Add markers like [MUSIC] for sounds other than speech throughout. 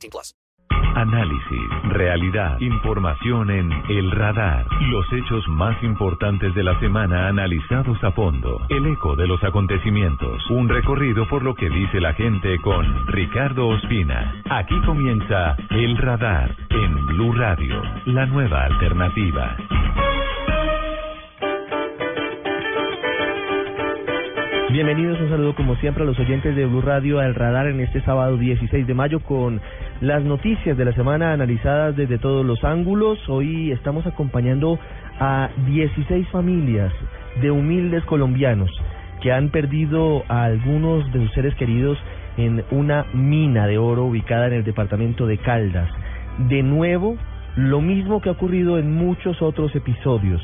18 plus. Análisis, realidad, información en El Radar. Los hechos más importantes de la semana analizados a fondo. El eco de los acontecimientos. Un recorrido por lo que dice la gente con Ricardo Ospina. Aquí comienza El Radar en Blue Radio, la nueva alternativa. Bienvenidos, un saludo como siempre a los oyentes de Blue Radio al radar en este sábado 16 de mayo con las noticias de la semana analizadas desde todos los ángulos. Hoy estamos acompañando a 16 familias de humildes colombianos que han perdido a algunos de sus seres queridos en una mina de oro ubicada en el departamento de Caldas. De nuevo, lo mismo que ha ocurrido en muchos otros episodios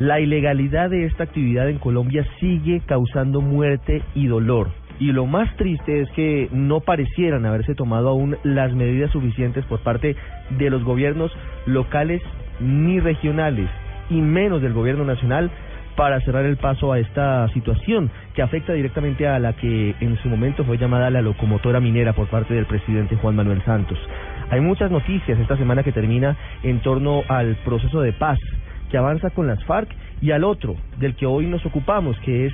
la ilegalidad de esta actividad en Colombia sigue causando muerte y dolor. Y lo más triste es que no parecieran haberse tomado aún las medidas suficientes por parte de los gobiernos locales ni regionales, y menos del gobierno nacional, para cerrar el paso a esta situación que afecta directamente a la que en su momento fue llamada la locomotora minera por parte del presidente Juan Manuel Santos. Hay muchas noticias esta semana que termina en torno al proceso de paz que avanza con las FARC y al otro del que hoy nos ocupamos, que es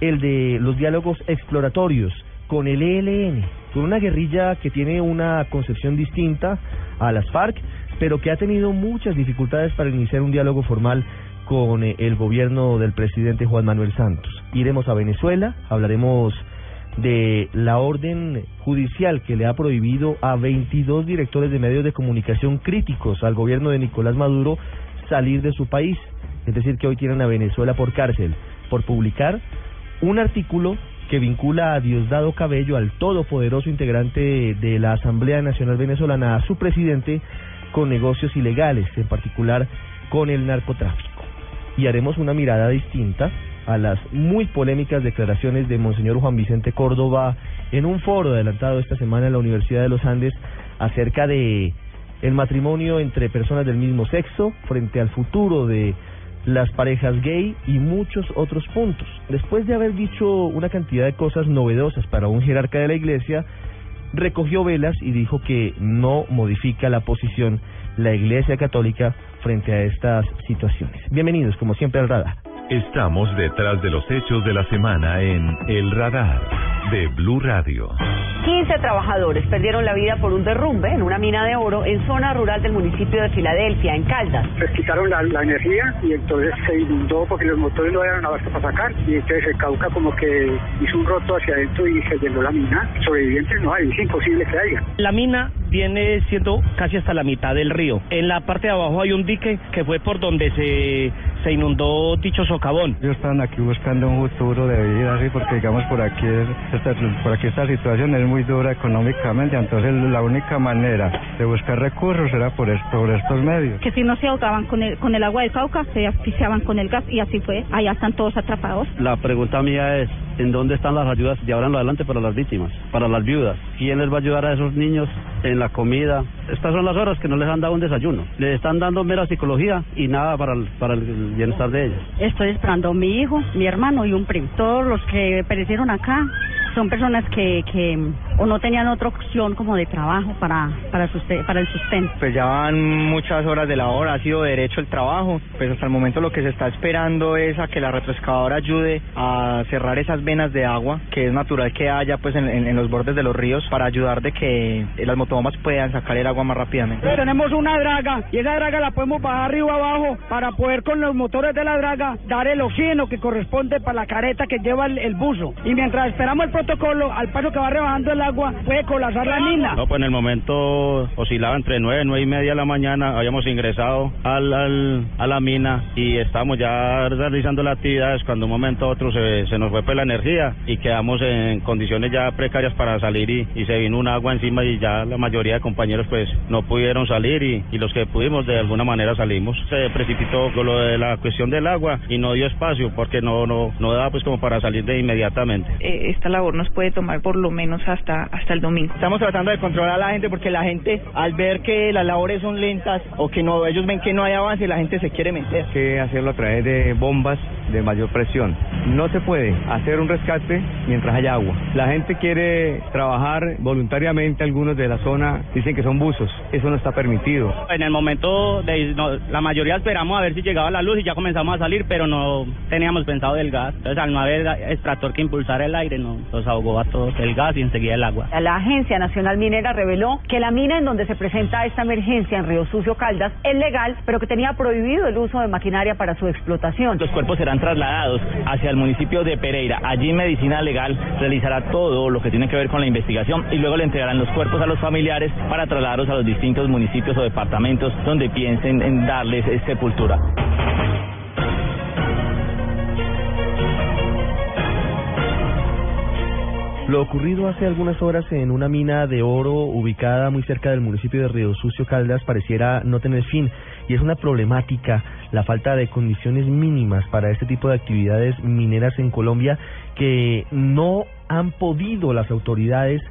el de los diálogos exploratorios con el ELN, con una guerrilla que tiene una concepción distinta a las FARC, pero que ha tenido muchas dificultades para iniciar un diálogo formal con eh, el gobierno del presidente Juan Manuel Santos. Iremos a Venezuela, hablaremos de la orden judicial que le ha prohibido a 22 directores de medios de comunicación críticos al gobierno de Nicolás Maduro salir de su país. Es decir, que hoy tienen a Venezuela por cárcel por publicar un artículo que vincula a Diosdado Cabello, al todopoderoso integrante de la Asamblea Nacional Venezolana, a su presidente, con negocios ilegales, en particular con el narcotráfico. Y haremos una mirada distinta a las muy polémicas declaraciones de Monseñor Juan Vicente Córdoba en un foro adelantado esta semana en la Universidad de los Andes acerca de el matrimonio entre personas del mismo sexo frente al futuro de las parejas gay y muchos otros puntos. Después de haber dicho una cantidad de cosas novedosas para un jerarca de la iglesia, recogió velas y dijo que no modifica la posición la iglesia católica frente a estas situaciones. Bienvenidos, como siempre, al radar. Estamos detrás de los hechos de la semana en El Radar de Blue Radio. 15 trabajadores perdieron la vida por un derrumbe en una mina de oro en zona rural del municipio de Filadelfia, en Caldas. Les quitaron la, energía y entonces se inundó porque los motores no eran abasto para sacar y entonces el Cauca como que hizo un roto hacia adentro y se llenó la mina. Sobrevivientes no hay, es imposible que haya. La mina viene siendo casi hasta la mitad del río. En la parte de abajo hay un dique que fue por donde se, se inundó dicho socavón. Ellos están aquí buscando un futuro de vida, así porque digamos por aquí, esta, por aquí esta situación es muy dura económicamente, entonces la única manera de buscar recursos era por, por estos medios. Que si no se ahogaban con el, con el agua del Cauca, se asfixiaban con el gas y así fue. Allá están todos atrapados. La pregunta mía es, ¿en dónde están las ayudas de ahora en adelante para las víctimas, para las viudas? ¿Quién les va a ayudar a esos niños en la comida? Estas son las horas que no les han dado un desayuno. Les están dando mera psicología y nada para el, para el bienestar de ellos. Estoy esperando a mi hijo, mi hermano y un primo. Todos los que perecieron acá son personas que, que o no tenían otra opción como de trabajo para, para, para el sustento. Pues ya van muchas horas de labor, ha sido derecho el trabajo, pues hasta el momento lo que se está esperando es a que la retroexcavadora ayude a cerrar esas venas de agua, que es natural que haya pues en, en, los bordes de los ríos, para ayudar de que las motobombas puedan sacar el agua más rápidamente. Tenemos una draga y esa draga la podemos bajar arriba abajo para poder con los motores de la draga dar el oxígeno que corresponde para la careta que lleva el, buzo. Y mientras esperamos el rato con lo, al paso que va rebajando el agua puede colapsar la mina. No, pues en el momento oscilaba entre nueve, nueve y media de la mañana. Habíamos ingresado al, al- a la mina y estábamos ya realizando las actividades cuando un momento a otro se, se nos fue pues la energía y quedamos en condiciones ya precarias para salir y, y se vino un agua encima y ya la mayoría de compañeros pues no pudieron salir y, y los que pudimos de alguna manera salimos. Se precipitó con lo de la cuestión del agua y no dio espacio porque no, no, no daba pues como para salir de inmediatamente. Eh, esta labor nos puede tomar por lo menos hasta, hasta el domingo. Estamos tratando de controlar a la gente porque la gente, al ver que las labores son lentas o que no, ellos ven que no hay avance, la gente se quiere meter. que hacerlo a través de bombas de mayor presión. No se puede hacer un rescate mientras haya agua. La gente quiere trabajar voluntariamente, algunos de la zona dicen que son buzos. Eso no está permitido. En el momento, de, no, la mayoría esperamos a ver si llegaba la luz y ya comenzamos a salir, pero no teníamos pensado del gas. Entonces, al no haber extractor que impulsara el aire, no, nos ahogó a todos el gas y enseguida el agua. La Agencia Nacional Minera reveló que la mina en donde se presenta esta emergencia en Río Sucio Caldas es legal, pero que tenía prohibido el uso de maquinaria para su explotación. Los cuerpos serán trasladados hacia el municipio de Pereira. Allí Medicina Legal realizará todo lo que tiene que ver con la investigación y luego le entregarán los cuerpos a los familiares para trasladarlos a los distintos municipios o departamentos donde piensen en darles eh, sepultura. Lo ocurrido hace algunas horas en una mina de oro ubicada muy cerca del municipio de Río Sucio Caldas pareciera no tener fin y es una problemática la falta de condiciones mínimas para este tipo de actividades mineras en Colombia que no han podido las autoridades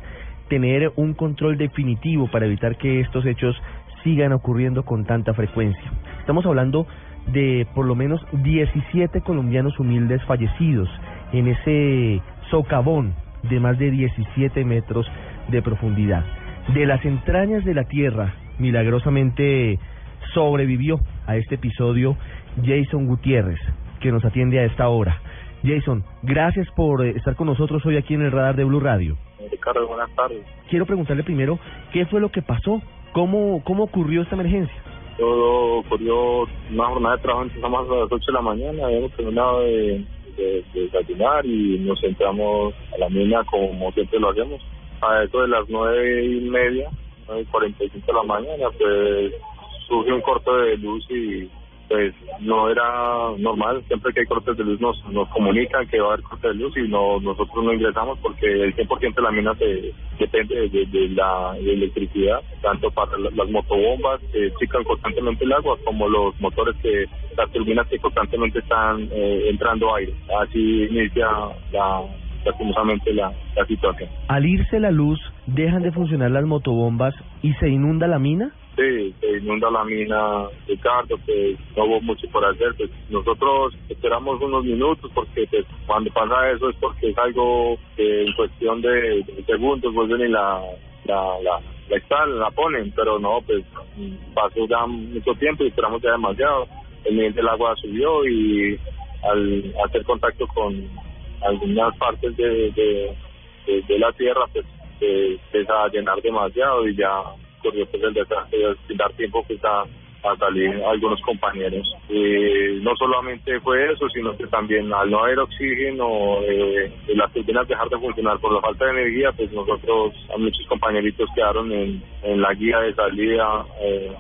tener un control definitivo para evitar que estos hechos sigan ocurriendo con tanta frecuencia. Estamos hablando de por lo menos 17 colombianos humildes fallecidos en ese socavón de más de 17 metros de profundidad. De las entrañas de la tierra, milagrosamente sobrevivió a este episodio Jason Gutiérrez, que nos atiende a esta hora. Jason, gracias por eh, estar con nosotros hoy aquí en el radar de Blue Radio. Ricardo, buenas tardes. Quiero preguntarle primero, ¿qué fue lo que pasó? ¿Cómo, cómo ocurrió esta emergencia? Todo ocurrió una jornada de trabajo, empezamos a las 8 de la mañana, habíamos terminado de, de- de desayunar y nos entramos a la mina como siempre lo hacemos. A eso de las nueve y media, nueve y cuarenta y cinco de la mañana, pues surge un corte de luz y pues no era normal. Siempre que hay cortes de luz nos, nos comunican que va a haber corte de luz y no nosotros no ingresamos porque el 100% de la mina se, depende de, de la de electricidad, tanto para la- las motobombas que chican constantemente el agua como los motores que las turbinas que constantemente están eh, entrando aire. Así inicia la lastimosamente la, la situación. Al irse la luz, dejan de funcionar las motobombas y se inunda la mina. Sí, se inunda la mina, Ricardo, pues no hubo mucho por hacer. Pues nosotros esperamos unos minutos porque pues, cuando pasa eso es porque es algo que en cuestión de, segundos vuelven y la, la, la, la instalan, la ponen, pero no, pues pasó ya mucho tiempo y esperamos ya demasiado. El nivel del agua subió y al hacer contacto con algunas partes de, de, de, de la tierra, pues se empieza a llenar demasiado y ya corrió pues el desastre sin dar tiempo pues a, a salir algunos compañeros. Y no solamente fue eso, sino que también al no haber oxígeno, eh, las turbinas dejar de funcionar por la falta de energía, pues nosotros, a muchos compañeritos quedaron en, en la guía de salida eh,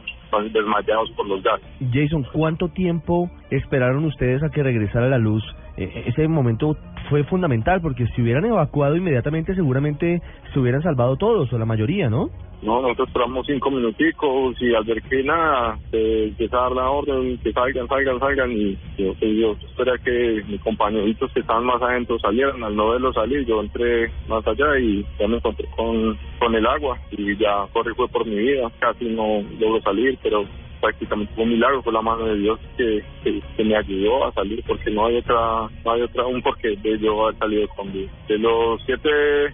desmayados por los gases. Jason, ¿cuánto tiempo esperaron ustedes a que regresara la luz? Eh, ese momento fue fundamental porque si hubieran evacuado inmediatamente seguramente se hubieran salvado todos o la mayoría, ¿no? No, nosotros esperamos cinco minuticos y al ver que nada, se empieza a dar la orden que salgan, salgan, salgan y yo, pues, yo esperé que mis compañeritos que estaban más adentro salieran, al no verlos salir yo entré más allá y ya me encontré con, con el agua y ya corrí fue por mi vida, casi no logro salir, pero prácticamente fue un milagro, fue la mano de Dios que, que, que me ayudó a salir porque no hay otra, no hay otra, un porqué de yo haber salido con vida. De los siete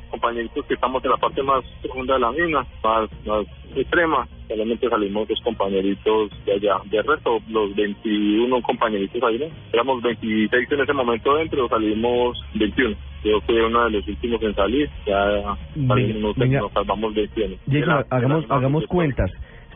compañeritos que estamos en la parte más profunda de la mina, más, más extrema, solamente salimos dos compañeritos de allá. De resto, los 21 compañeritos ahí, ¿no? éramos 26 en ese momento dentro, salimos 21. Yo fui uno de los últimos en salir, ya salimos, venga. nos salvamos 21. Jason, hagamos, hagamos cuentas.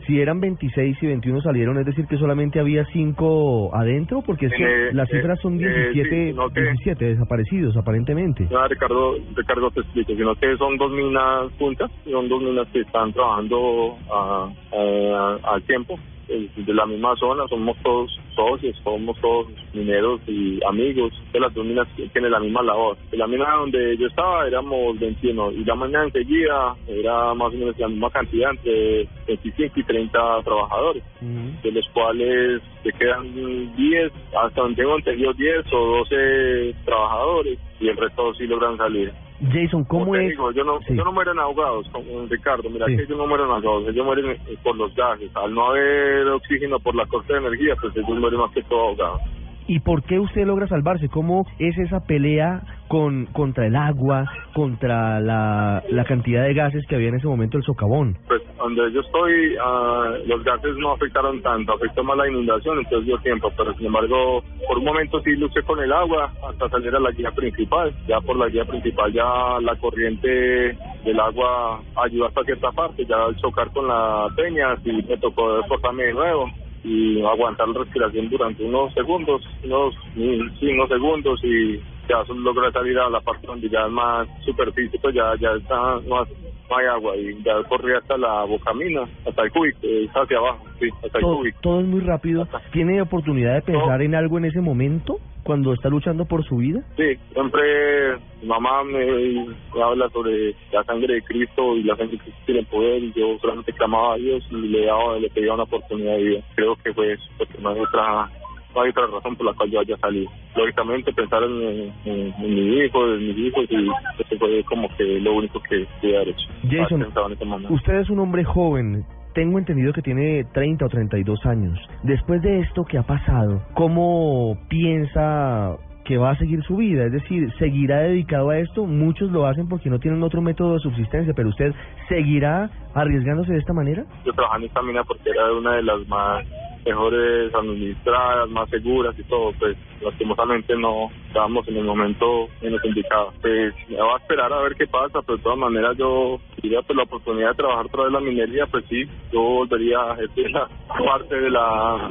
Si eran 26 y 21 salieron, es decir, que solamente había 5 adentro, porque es que Eh, las eh, cifras son eh, 17, sí, no que- 17 desaparecidos, aparentemente. Ya, Ricardo, Ricardo te explico, sino que son dos minas juntas, son dos minas que están trabajando a- a- al tiempo, eh, de la misma zona, somos todos socios, somos todos mineros y amigos de las dos minas que tienen la misma labor. De la mina donde yo estaba éramos 21 y la mañana enseguida era más o menos la misma cantidad, entre 25 y 30 trabajadores de los cuales se quedan 10, hasta donde tengo entendido 10 o 12 trabajadores y el resto sí logran salir. Jason, ¿cómo te es? digo, yo no, Sí. yo no mueren ahogados, como Ricardo, mira Sí. que ellos no mueren ahogados, ellos mueren por los gases. Al no haber oxígeno por la corte de energía, pues ellos mueren más que todo ahogados. ¿Y por qué usted logra salvarse? ¿Cómo es esa pelea con contra el agua, contra la, la cantidad de gases que había en ese momento el socavón? Pues donde yo estoy, ah, los gases no afectaron tanto, afectó más la inundación, entonces dio tiempo, pero sin embargo, por un momento sí luché con el agua hasta salir a la guía principal. Ya por la guía principal ya la corriente del agua ayudó hasta cierta parte, ya al chocar con la peña, sí me tocó esforzarme de nuevo y aguantar la respiración durante unos segundos, unos, sí, unos segundos y ya solo logré salir a la parte donde ya es más superficie, pues ya, ya está, no, hay- no hay agua y ya corrí hasta la bocamina, hasta el es hacia abajo, sí, hasta el Todo, cubic. todo es muy rápido. ¿Tiene oportunidad de pensar en algo en ese momento cuando está luchando por su vida? Sí, siempre mamá me, habla sobre la sangre de Cristo y la sangre de Cristo tiene poder y yo solamente clamaba a Dios y le daba, le pedía una oportunidad de vida. Creo que pues, porque no hay otra no hay otra razón por la cual yo haya salido. Lógicamente pensar en, en- en mi hijo, en mis hijos y eso fue como que lo único que pude haber hecho. Jason, en. Usted es un hombre joven. Tengo entendido que tiene 30 o 32 años. Después de esto que ha pasado, ¿cómo piensa que va a seguir su vida? Es decir, ¿seguirá dedicado a esto? Muchos lo hacen porque no tienen otro método de subsistencia, pero usted seguirá arriesgándose de esta manera? yo trabajaba en esta mina porque era una de las más mejores administradas, más seguras y todo, pues lastimosamente no estábamos en el momento en el indicado. Pues me va a esperar a ver qué pasa, pero de todas maneras yo diría pues la oportunidad de trabajar otra vez la minería, pues sí, yo volvería a ejercer la parte de la,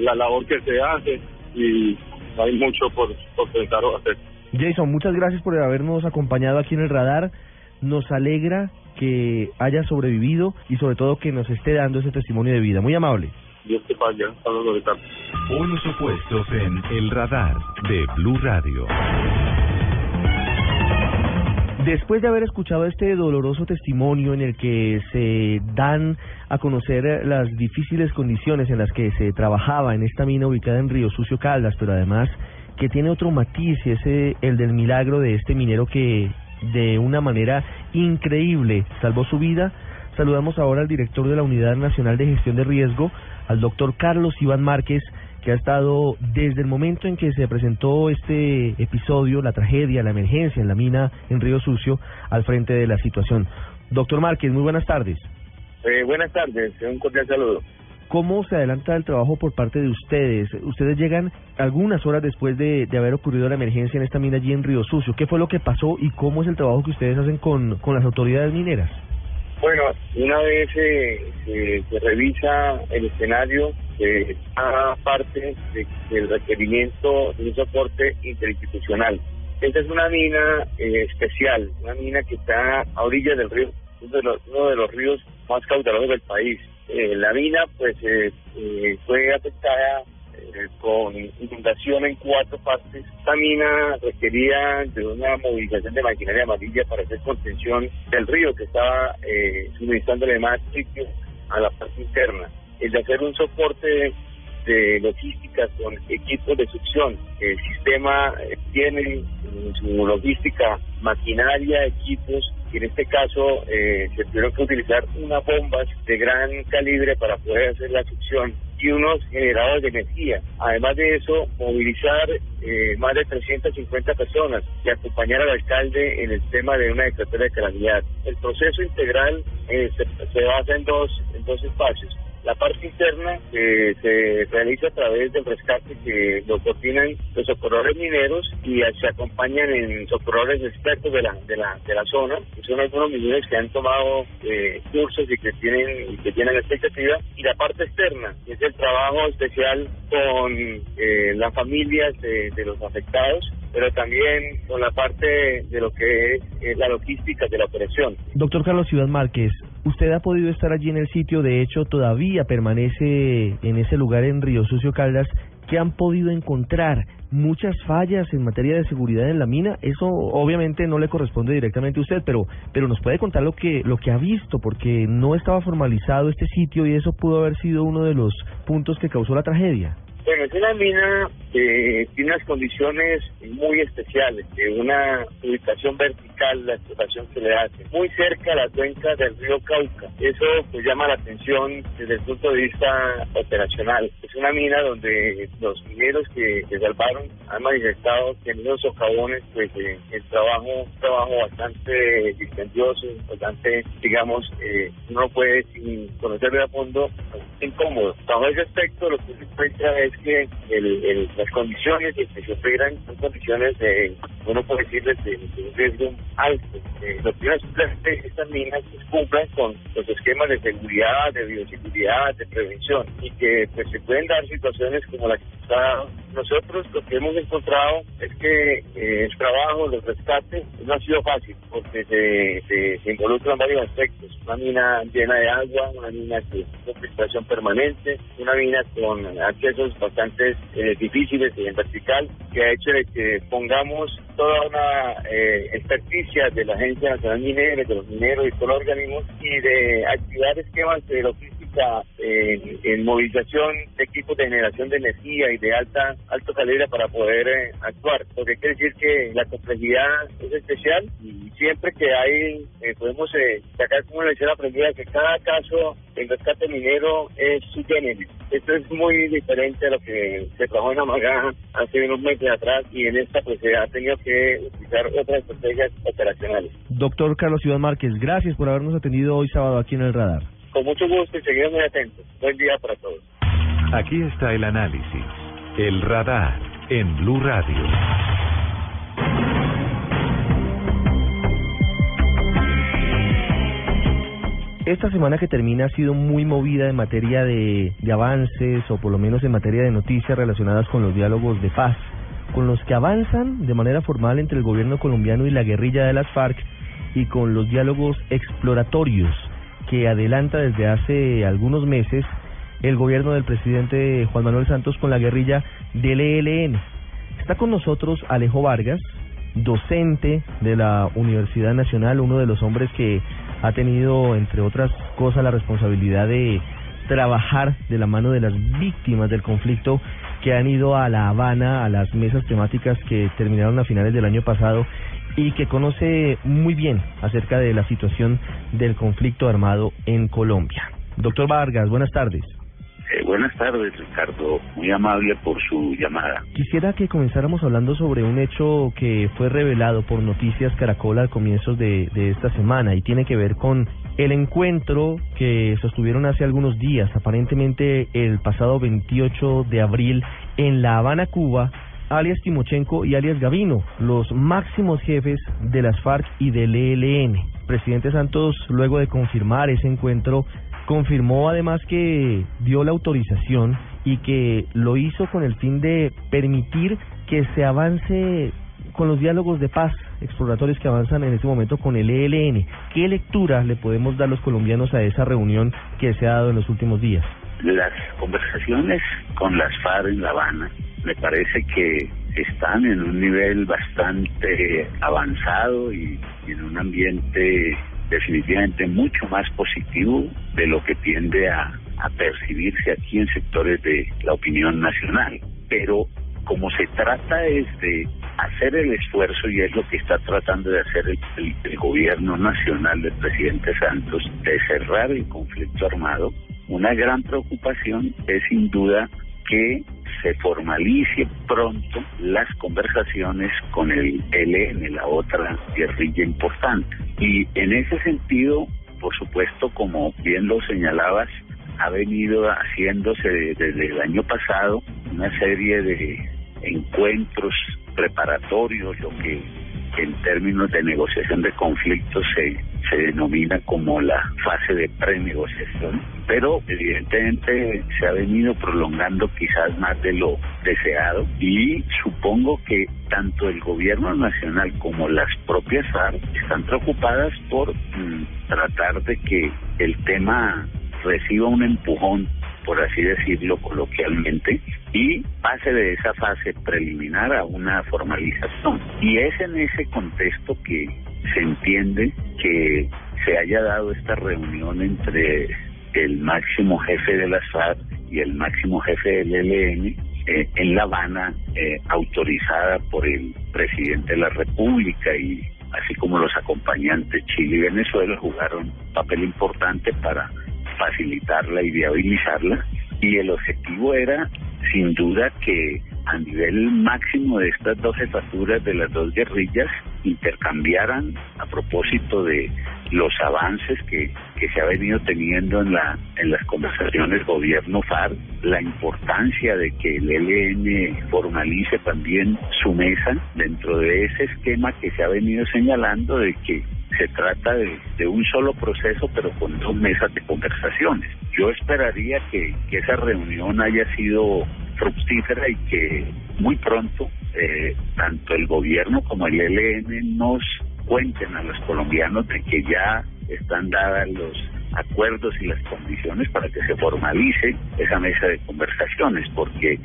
la labor que se hace y hay mucho por, por pensar hacer. Jason, muchas gracias por habernos acompañado aquí en el radar. Nos alegra que haya sobrevivido y sobre todo que nos esté dando ese testimonio de vida. Muy amable. Dios te pague, saludos Ricardo. Polos opuestos en El Radar de Blue Radio. Después de haber escuchado este doloroso testimonio en el que se dan a conocer las difíciles condiciones en las que se trabajaba en esta mina ubicada en Río Sucio Caldas, pero además que tiene otro matiz, y es eh, el del milagro de este minero que de una manera increíble salvó su vida, saludamos ahora al director de la Unidad Nacional de Gestión de Riesgo, al doctor Carlos Iván Márquez, que ha estado desde el momento en que se presentó este episodio, la tragedia, la emergencia en la mina en Río Sucio, al frente de la situación. Doctor Márquez, muy buenas tardes. Eh, buenas tardes, un cordial saludo. ¿Cómo se adelanta el trabajo por parte de ustedes? Ustedes llegan algunas horas después de, de haber ocurrido la emergencia en esta mina allí en Río Sucio. ¿Qué fue lo que pasó y cómo es el trabajo que ustedes hacen con, con las autoridades mineras? Bueno, una vez eh, se, se revisa el escenario, eh, cada parte de- del requerimiento de un soporte interinstitucional. Esta es una mina eh, especial, una mina que está a orillas del río, uno de los, uno de los ríos más caudalosos del país. Eh, la mina, pues, eh, eh, fue afectada eh, con inundación en cuatro partes. Esta mina requería de una movilización de maquinaria amarilla para hacer contención del río que estaba eh, suministrándole más sitio a la parte interna. El de hacer un soporte de logística con equipos de succión. El sistema eh, tiene en su logística maquinaria, equipos, en este caso eh, se tuvieron que utilizar unas bombas de gran calibre para poder hacer la succión y unos generadores de energía. Además de eso, movilizar eh, más de 350 personas y acompañar al alcalde en el tema de una declaratoria de calamidad. El proceso integral eh, se, se basa en dos, en dos espacios. La parte interna eh, se realiza a través del rescate que lo coordinan los socorredores mineros y se acompañan en socorredores expertos de la, de la, de la zona, son algunos mineros que han tomado eh, cursos y que tienen, y que tienen expectativa. Y la parte externa, es el trabajo especial con eh, las familias de, de los afectados pero también con la parte de lo que es, la logística de la operación. Doctor Carlos Ciudad Márquez, usted ha podido estar allí en el sitio, de hecho todavía permanece en ese lugar en Río Sucio Caldas. ¿Qué han podido encontrar? Muchas fallas en materia de seguridad en la mina. Eso obviamente no le corresponde directamente a usted, pero pero nos puede contar lo que lo que ha visto, porque no estaba formalizado este sitio y eso pudo haber sido uno de los puntos que causó la tragedia. Bueno, es una mina que tiene unas condiciones muy especiales, de una ubicación vertical, la explotación que le hace, muy cerca a la cuenca del río Cauca. Eso pues llama la atención desde el punto de vista operacional. Es una mina donde los mineros que, salvaron han manifestado que en los socavones pues eh, el trabajo un trabajo bastante dispendioso, bastante, digamos, eh, uno puede sin conocerlo a fondo, incómodo. Bajo ese aspecto lo que se encuentra es que el, el, las condiciones que se operan son condiciones de, uno puede decirles, de, de un riesgo alto. Eh, lo que es estas minas pues, cumplan con los esquemas de seguridad, de bioseguridad, de prevención y que pues se pueden dar situaciones como la que está nosotros lo que hemos encontrado es que eh, el trabajo, los rescates, no ha sido fácil porque se, se, involucran varios aspectos. Una mina llena de agua, una mina con filtración permanente, una mina con accesos bastante eh, difíciles en vertical, que ha hecho de que pongamos toda una eh, experticia de la Agencia Nacional Minera, de los mineros y todos los organismos y de activar esquemas de logística eh, en movilización de equipos de generación de energía y de alta alto calibre para poder eh, actuar. Porque quiere decir que la complejidad es especial y siempre que hay, eh, podemos eh, sacar como lección aprendida que cada caso el rescate minero es su generis. Esto es muy diferente a lo que se trabajó en Amagá hace unos meses atrás y en esta pues se ha tenido que utilizar otras estrategias operacionales. Doctor Carlos Ciudad Márquez, gracias por habernos atendido hoy sábado aquí en el radar. Con mucho gusto y seguimos muy atentos. Buen día para todos. Aquí está el análisis, el radar en Blue Radio. Esta semana que termina ha sido muy movida en materia de, de avances o por lo menos en materia de noticias relacionadas con los diálogos de paz, con los que avanzan de manera formal entre el gobierno colombiano y la guerrilla de las FARC y con los diálogos exploratorios que adelanta desde hace algunos meses el gobierno del presidente Juan Manuel Santos con la guerrilla del ELN. Está con nosotros Alejo Vargas, docente de la Universidad Nacional, uno de los hombres que ha tenido, entre otras cosas, la responsabilidad de trabajar de la mano de las víctimas del conflicto que han ido a La Habana, a las mesas temáticas que terminaron a finales del año pasado y que conoce muy bien acerca de la situación del conflicto armado en Colombia. Doctor Vargas, buenas tardes. Eh, buenas tardes, Ricardo. Muy amable por su llamada. Quisiera que comenzáramos hablando sobre un hecho que fue revelado por Noticias Caracol al comienzo de, de esta semana y tiene que ver con el encuentro que sostuvieron hace algunos días, aparentemente el pasado 28 de abril, en La Habana, Cuba, alias Timochenko y alias Gavino, los máximos jefes de las FARC y del ELN. Presidente Santos, luego de confirmar ese encuentro, confirmó además que dio la autorización y que lo hizo con el fin de permitir que se avance con los diálogos de paz exploratorios que avanzan en este momento con el ELN. ¿Qué lectura le podemos dar los colombianos a esa reunión que se ha dado en los últimos días? Las conversaciones con las FARC en La Habana me parece que están en un nivel bastante avanzado y en un ambiente definitivamente mucho más positivo de lo que tiende a, percibirse aquí en sectores de la opinión nacional. Pero como se trata es de hacer el esfuerzo y es lo que está tratando de hacer el, el, el, gobierno nacional del presidente Santos de cerrar el conflicto armado, una gran preocupación es sin duda que se formalice pronto las conversaciones con el ELN, la otra guerrilla importante. Y en ese sentido, por supuesto, como bien lo señalabas, ha venido haciéndose desde el año pasado una serie de encuentros preparatorios, lo que en términos de negociación de conflictos se, se denomina como la fase de prenegociación, pero evidentemente se ha venido prolongando quizás más de lo deseado y supongo que tanto el gobierno nacional como las propias FARC están preocupadas por mm, tratar de que el tema reciba un empujón por así decirlo coloquialmente, y pase de esa fase preliminar a una formalización. Y es en ese contexto que se entiende que se haya dado esta reunión entre el máximo jefe de la FARC y el máximo jefe del ELN eh, en La Habana, eh, autorizada por el presidente de la República y así como los acompañantes Chile y Venezuela jugaron papel importante para facilitarla y viabilizarla. Y el objetivo era, sin duda, que a nivel máximo de estas dos jefaturas de las dos guerrillas intercambiaran a propósito de los avances que, que se ha venido teniendo en la en las conversaciones gobierno FARC, la importancia de que el ELN formalice también su mesa dentro de ese esquema que se ha venido señalando de que se trata de, un solo proceso, pero con dos mesas de conversaciones. Yo esperaría que, que esa reunión haya sido fructífera y que muy pronto eh, tanto el gobierno como el ELN nos cuenten a los colombianos de que ya están dadas los acuerdos y las condiciones para que se formalice esa mesa de conversaciones, porque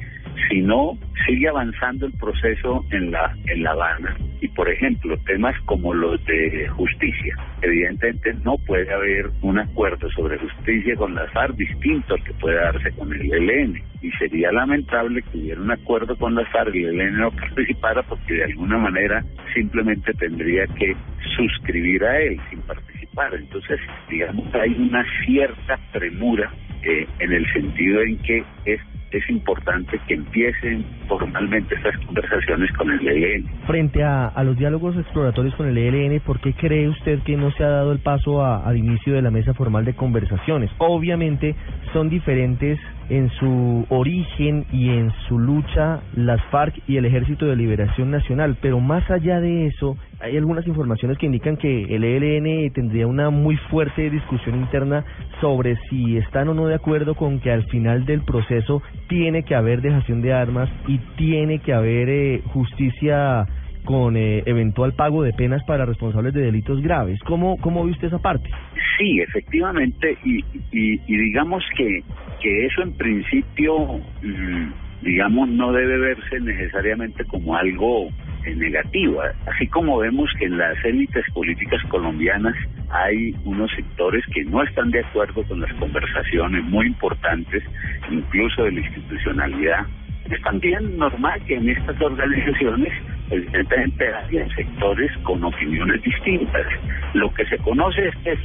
si no sigue avanzando el proceso en la en La Habana. Y por ejemplo temas como los de justicia. Evidentemente no puede haber un acuerdo sobre justicia con las FARC distinto al que puede darse con el ELN y sería lamentable que hubiera un acuerdo con las FARC y el ELN no [LAUGHS] participara porque de alguna manera simplemente tendría que suscribir a él sin participar. Entonces digamos hay una cierta premura eh, en el sentido en que es es importante que empiecen formalmente estas conversaciones con el ELN. Frente a, a los diálogos exploratorios con el ELN, ¿por qué cree usted que no se ha dado el paso al inicio de la mesa formal de conversaciones? Obviamente son diferentes en su origen y en su lucha las FARC y el Ejército de Liberación Nacional, pero más allá de eso, hay algunas informaciones que indican que el ELN tendría una muy fuerte discusión interna sobre si están o no de acuerdo con que al final del proceso tiene que haber dejación de armas y tiene que haber eh, justicia con eh, eventual pago de penas para responsables de delitos graves. ¿Cómo, cómo ve usted esa parte? Sí, efectivamente, y, y, digamos que, que eso en principio, mmm, digamos, no debe verse necesariamente como algo eh, negativo, así como vemos que en las élites políticas colombianas hay unos sectores que no están de acuerdo con las conversaciones muy importantes, incluso de la institucionalidad. Es también normal que en estas organizaciones evidentemente hay sectores con opiniones distintas. Lo que se conoce es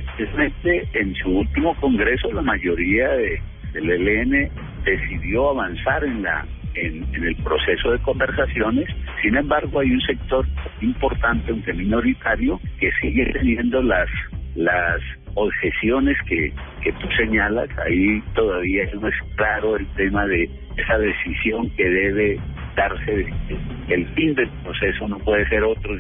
que en su último congreso la mayoría de, del ELN decidió avanzar en la en, en, el proceso de conversaciones. Sin embargo, hay un sector importante, aunque minoritario, que sigue teniendo las las objeciones que, que tú señalas. Ahí todavía no es claro el tema de esa decisión que debe El fin del proceso no puede ser otro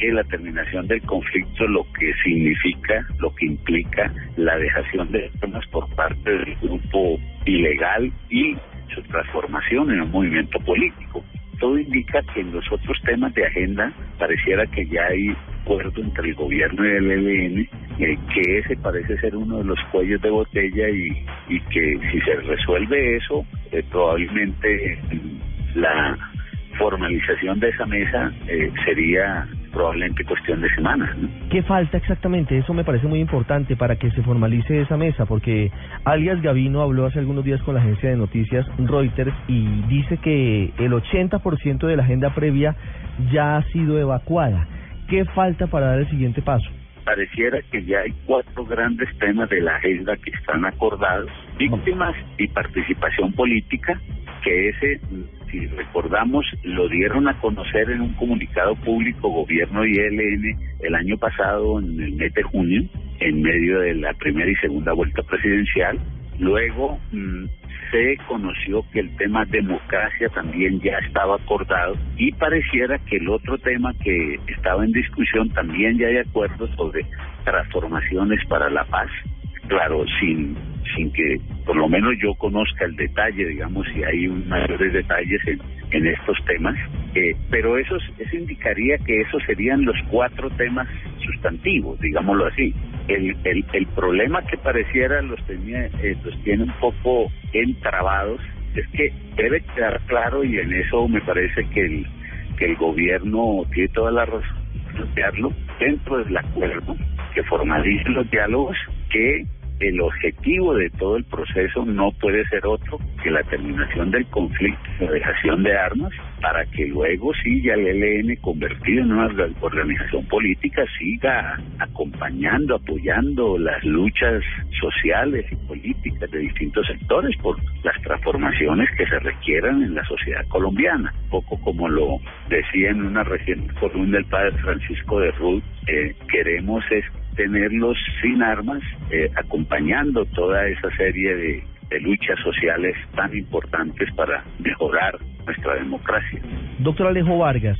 que la terminación del conflicto, lo que significa, lo que implica la dejación de armas por parte del grupo ilegal y su transformación en un movimiento político. Todo indica que en los otros temas de agenda pareciera que ya hay acuerdo entre el gobierno y el ELN, eh, que ese parece ser uno de los cuellos de botella y, y que si se resuelve eso, eh, probablemente la formalización de esa mesa eh, sería probablemente cuestión de semanas. ¿no? ¿Qué falta exactamente? Eso me parece muy importante para que se formalice esa mesa, porque alias Gavino habló hace algunos días con la agencia de noticias Reuters y dice que el 80% de la agenda previa ya ha sido evacuada. ¿Qué falta para dar el siguiente paso? Pareciera que ya hay cuatro grandes temas de la agenda que están acordados, víctimas y participación política, que ese si recordamos, lo dieron a conocer en un comunicado público gobierno y ELN el año pasado, en el mes de junio, en medio de la primera y segunda vuelta presidencial, Luego mm, se conoció que el tema democracia también ya estaba acordado y pareciera que el otro tema que estaba en discusión también ya hay acuerdo sobre transformaciones para la paz. Claro, sin, sin que por lo menos yo conozca el detalle, digamos, si hay un mayores detalles en, en estos temas, eh, pero eso, eso indicaría que esos serían los cuatro temas sustantivos, digámoslo así. El, el, el problema que pareciera los, tenía, eh, los tiene un poco entrabados es que debe quedar claro y en eso me parece que el, que el gobierno tiene toda la razón plantearlo dentro del acuerdo que formalice los diálogos que el objetivo de todo el proceso no puede ser otro que la terminación del conflicto, la dejación de armas, para que luego sí ya el ELN convertido en una organización política siga acompañando, apoyando las luchas sociales y políticas de distintos sectores por las transformaciones que se requieran en la sociedad colombiana. Poco como lo decía en una reciente columna del padre Francisco de Ruth, eh, queremos es tenerlos sin armas, eh, acompañando toda esa serie de, de luchas sociales tan importantes para mejorar nuestra democracia. Doctor Alejo Vargas,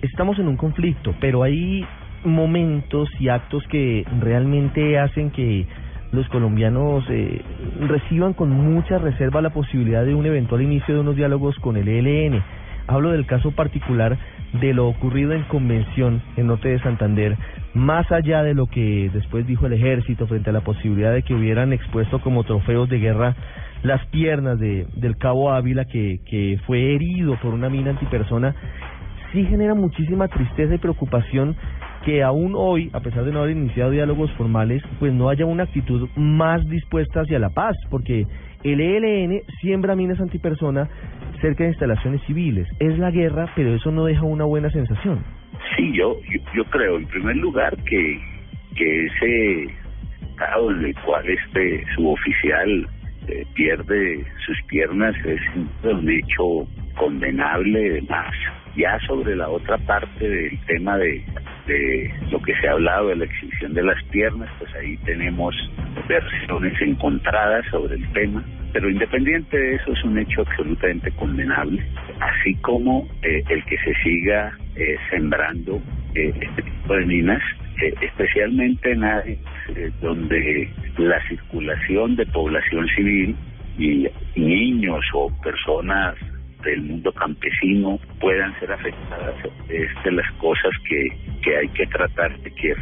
estamos en un conflicto, pero hay momentos y actos que realmente hacen que los colombianos eh, reciban con mucha reserva la posibilidad de un eventual inicio de unos diálogos con el ELN. Hablo del caso particular de lo ocurrido en convención en Norte de Santander, más allá de lo que después dijo el ejército frente a la posibilidad de que hubieran expuesto como trofeos de guerra las piernas de, del cabo Ávila que, que fue herido por una mina antipersona, sí genera muchísima tristeza y preocupación que aún hoy, a pesar de no haber iniciado diálogos formales, pues no haya una actitud más dispuesta hacia la paz, porque el ELN siembra minas antipersona cerca de instalaciones civiles. Es la guerra, pero eso no deja una buena sensación. Sí, yo, yo, yo creo, en primer lugar, que, que ese estado en el cual este suboficial eh, pierde sus piernas es un hecho condenable, además. Ya sobre la otra parte del tema de, de lo que se ha hablado de la exhibición de las piernas, pues ahí tenemos versiones encontradas sobre el tema pero independiente de eso es un hecho absolutamente condenable, así como eh, el que se siga eh, sembrando eh, este tipo de minas, eh, especialmente en áreas eh, donde la circulación de población civil y niños o personas del mundo campesino puedan ser afectadas de las cosas que, que hay que tratar de que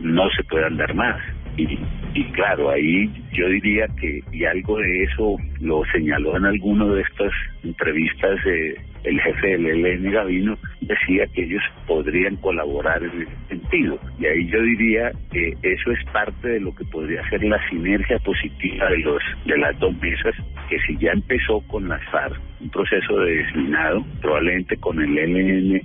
no se puedan dar más. Y, y claro, ahí yo diría que, y algo de eso lo señaló en alguna de estas entrevistas eh, el jefe del ELN Gavino, decía que ellos podrían colaborar en ese sentido. Y ahí yo diría que eso es parte de lo que podría ser la sinergia positiva de, los, de las dos mesas, que si ya empezó con las FARC, un proceso de desminado, probablemente con el ELN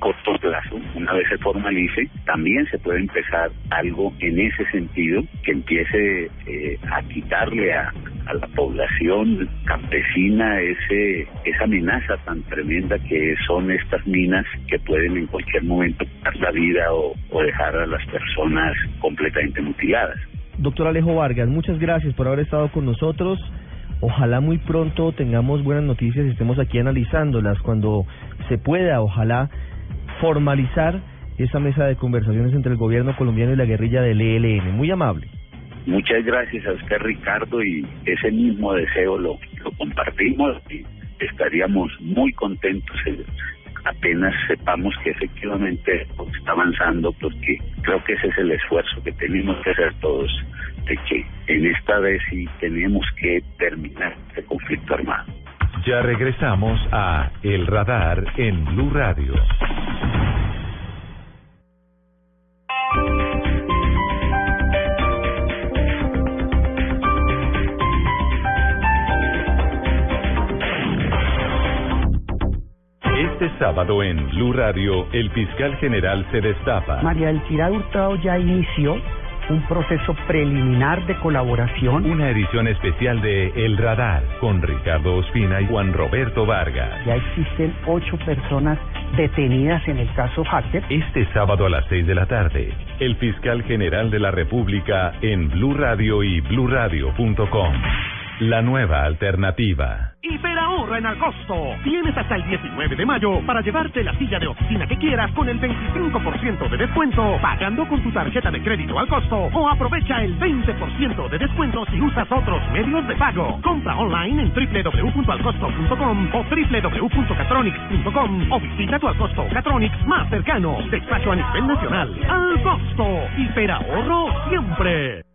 corto plazo, una vez se formalice, también se puede empezar algo en ese sentido que empiece eh, a quitarle a, la población campesina ese esa amenaza tan tremenda que son estas minas que pueden en cualquier momento quitar la vida o, o dejar a las personas completamente mutiladas. Doctor Alejo Vargas, muchas gracias por haber estado con nosotros. Ojalá muy pronto tengamos buenas noticias y estemos aquí analizándolas cuando se pueda, ojalá formalizar esa mesa de conversaciones entre el gobierno colombiano y la guerrilla del ELN. Muy amable. Muchas gracias a usted, Ricardo, y ese mismo deseo lo, compartimos y estaríamos muy contentos apenas sepamos que efectivamente está avanzando, porque creo que ese es el esfuerzo que tenemos que hacer todos, de que en esta vez sí tenemos que terminar este conflicto armado. Ya regresamos a El Radar en Blue Radio. Este sábado en Blue Radio, el fiscal general se destapa. María del Hurtado ya inició un proceso preliminar de colaboración. Una edición especial de El Radar con Ricardo Ospina y Juan Roberto Vargas. Ya existen ocho personas detenidas en el caso Hacker. Este sábado a las 6 de la tarde, el fiscal general de la República en Blue Radio y bluradio.com. La nueva alternativa. Hiperahorra en Alcosto. Tienes hasta el 19 de mayo para llevarte la silla de oficina que quieras con el 25% de descuento pagando con tu tarjeta de crédito al costo o aprovecha el 20% de descuento si usas otros medios de pago. Compra online en www.alcosto.com o www.catronics.com o visita tu Alcosto Catronics más cercano. Despacho a nivel nacional. Al costo. Hiperahorro siempre.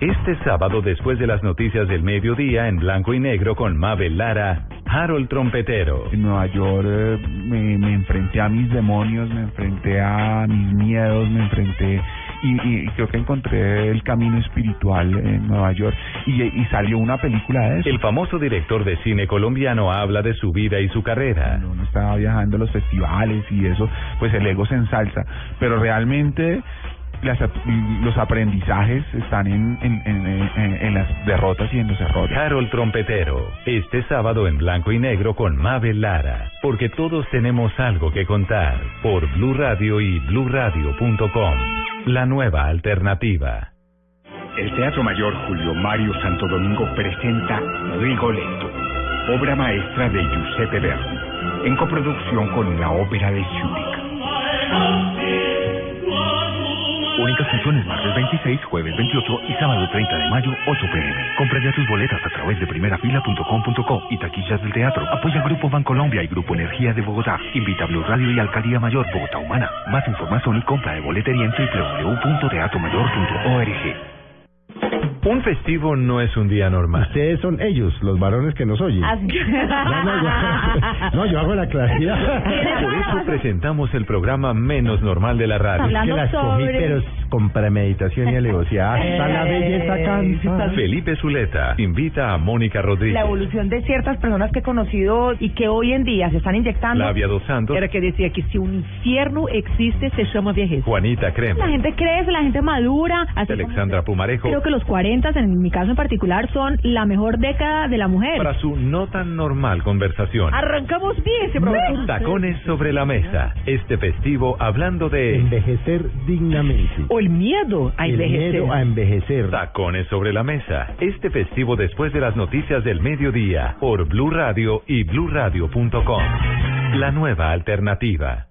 Este sábado, después de las noticias del mediodía, en blanco y negro con Mabel Lara, Harold Trompetero. En Nueva York eh, me, me enfrenté a mis demonios, me enfrenté a mis miedos, me enfrenté y, y creo que encontré el camino espiritual en Nueva York y, y salió una película de eso. El famoso director de cine colombiano habla de su vida y su carrera. Uno estaba viajando a los festivales y eso, pues el ego se ensalza, pero realmente las, los aprendizajes están en, en, en, en, en las derrotas y en los errores. Harold Trompetero, este sábado en blanco y negro con Mabel Lara, porque todos tenemos algo que contar por Blue Radio y bluradio.com. La nueva alternativa. El Teatro Mayor Julio Mario Santo Domingo presenta Rigoletto, obra maestra de Giuseppe Verdi, en coproducción con la Ópera de Zúrich. Únicas funciones martes 26, jueves 28 y sábado 30 de mayo, 8 pm. Compra ya tus boletas a través de primerafila.com.co y taquillas del teatro. Apoya Grupo Bancolombia y Grupo Energía de Bogotá. Invita a Blue Radio y Alcaldía Mayor Bogotá Humana. Más información y compra de boletería en www.teatromayor.org. Un festivo no es un día normal. Ustedes son ellos, los varones que nos oyen. No, no, yo, [LAUGHS] no, yo hago la claridad. Por eso presentamos el programa menos normal de la radio. Es que la escogí, pero con premeditación y alevosía. [LAUGHS] Hasta la belleza cansa. Felipe Zuleta invita a Mónica Rodríguez. La evolución de ciertas personas que he conocido y que hoy en día se están inyectando. Flavia Dos Santos. Era que decía que si un infierno existe, se llama vejez. Juanita Crema. La gente crece, la gente madura. Así Alexandra Pumarejo. Creo que los 40, en mi caso en particular, son la mejor década de la mujer. Para su no tan normal conversación. Arrancamos bien ese programa. Tacones sobre la mesa. Este festivo hablando de Envejecer dignamente. O el miedo a El envejecer. miedo a envejecer. Tacones sobre la mesa. Este festivo después de las noticias del mediodía por Blue Radio y bluradio.com. La nueva alternativa.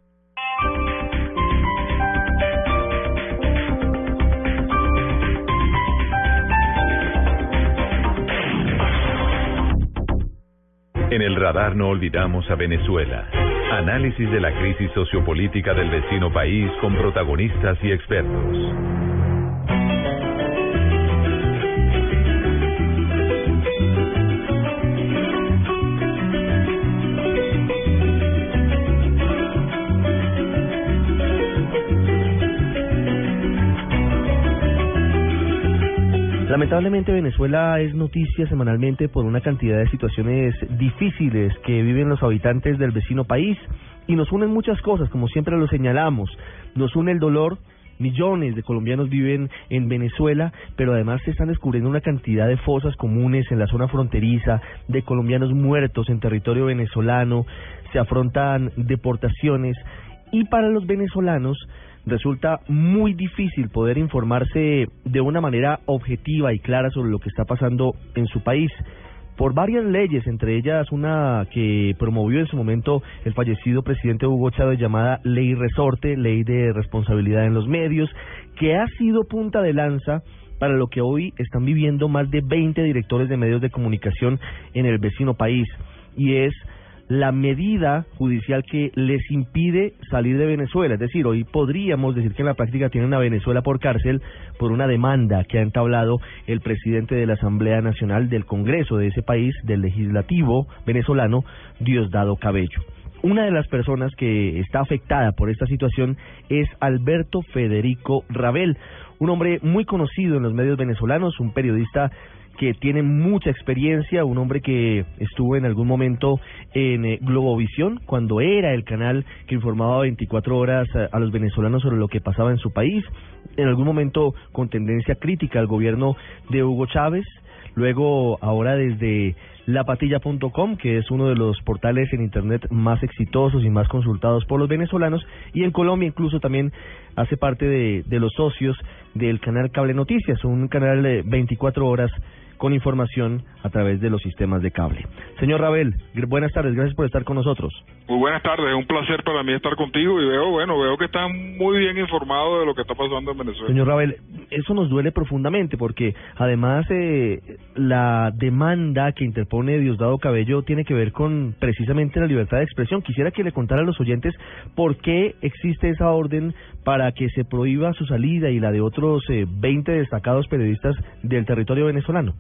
En el radar no olvidamos a Venezuela. Análisis de la crisis sociopolítica del vecino país con protagonistas y expertos. Lamentablemente Venezuela es noticia semanalmente por una cantidad de situaciones difíciles que viven los habitantes del vecino país y nos unen muchas cosas, como siempre lo señalamos. Nos une el dolor, millones de colombianos viven en Venezuela, pero además se están descubriendo una cantidad de fosas comunes en la zona fronteriza, de colombianos muertos en territorio venezolano, se afrontan deportaciones. Y para los venezolanos resulta muy difícil poder informarse de una manera objetiva y clara sobre lo que está pasando en su país. Por varias leyes, entre ellas una que promovió en su momento el fallecido presidente Hugo Chávez llamada Ley Resorte, Ley de Responsabilidad en los Medios, que ha sido punta de lanza para lo que hoy están viviendo más de 20 directores de medios de comunicación en el vecino país, y es la medida judicial que les impide salir de Venezuela. Es decir, hoy podríamos decir que en la práctica tienen a Venezuela por cárcel por una demanda que ha entablado el presidente de la Asamblea Nacional del Congreso de ese país, del legislativo venezolano, Diosdado Cabello. Una de las personas que está afectada por esta situación es Alberto Federico Rabel, un hombre muy conocido en los medios venezolanos, un periodista que tiene mucha experiencia, un hombre que estuvo en algún momento en eh, Globovisión, cuando era el canal que informaba 24 horas a, los venezolanos sobre lo que pasaba en su país, en algún momento con tendencia crítica al gobierno de Hugo Chávez, luego ahora desde lapatilla.com, que es uno de los portales en Internet más exitosos y más consultados por los venezolanos, y en Colombia incluso también hace parte de, de los socios del canal Cable Noticias, un canal de 24 horas con información a través de los sistemas de cable. Señor Rabel, buenas tardes, gracias por estar con nosotros. Muy buenas tardes, es un placer para mí estar contigo y veo, bueno, veo que están muy bien informados de lo que está pasando en Venezuela. Señor Rabel, eso nos duele profundamente porque además eh, la demanda que interpone Diosdado Cabello tiene que ver con precisamente la libertad de expresión. Quisiera que le contara a los oyentes por qué existe esa orden para que se prohíba su salida y la de otros eh, 20 destacados periodistas del territorio venezolano.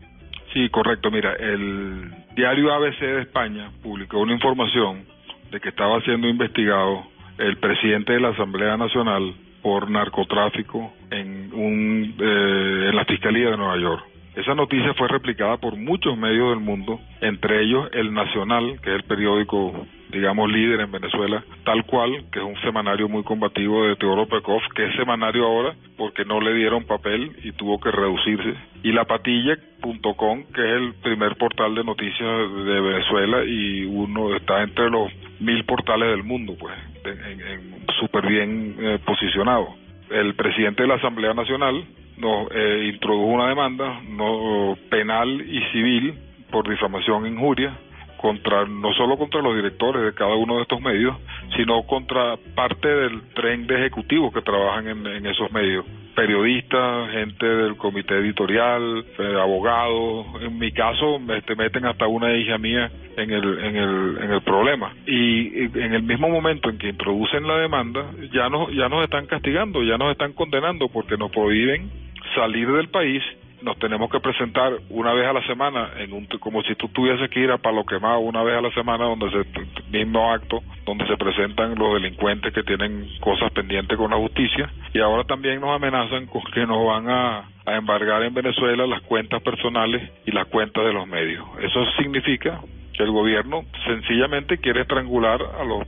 Sí, correcto. Mira, el diario ABC de España publicó una información de que estaba siendo investigado el presidente de la Asamblea Nacional por narcotráfico en un eh, en la Fiscalía de Nueva York. Esa noticia fue replicada por muchos medios del mundo, entre ellos El Nacional, que es el periódico, digamos, líder en Venezuela, tal cual, que es un semanario muy combativo de Teodoro Pekov, que es semanario ahora porque no le dieron papel y tuvo que reducirse. Y La Patilla.com, que es el primer portal de noticias de Venezuela y uno está entre los mil portales del mundo, pues, súper bien eh, posicionado. El presidente de la Asamblea Nacional nos eh, introdujo una demanda no penal y civil por difamación e injuria contra no solo contra los directores de cada uno de estos medios, sino contra parte del tren de ejecutivos que trabajan en, esos medios, periodistas, gente del comité editorial, eh, abogados, en mi caso me te meten hasta una hija mía en el en el en el problema. Y, y en el mismo momento en que introducen la demanda ya nos ya nos están castigando, ya nos están condenando porque nos prohíben salir del país nos tenemos que presentar una vez a la semana en un como si tú tuvieses que ir a Palo Quemado una vez a la semana donde se mismo acto donde se presentan los delincuentes que tienen cosas pendientes con la justicia. Y ahora también nos amenazan con que nos van a, a embargar en Venezuela las cuentas personales y las cuentas de los medios. Eso significa que el gobierno sencillamente quiere estrangular a los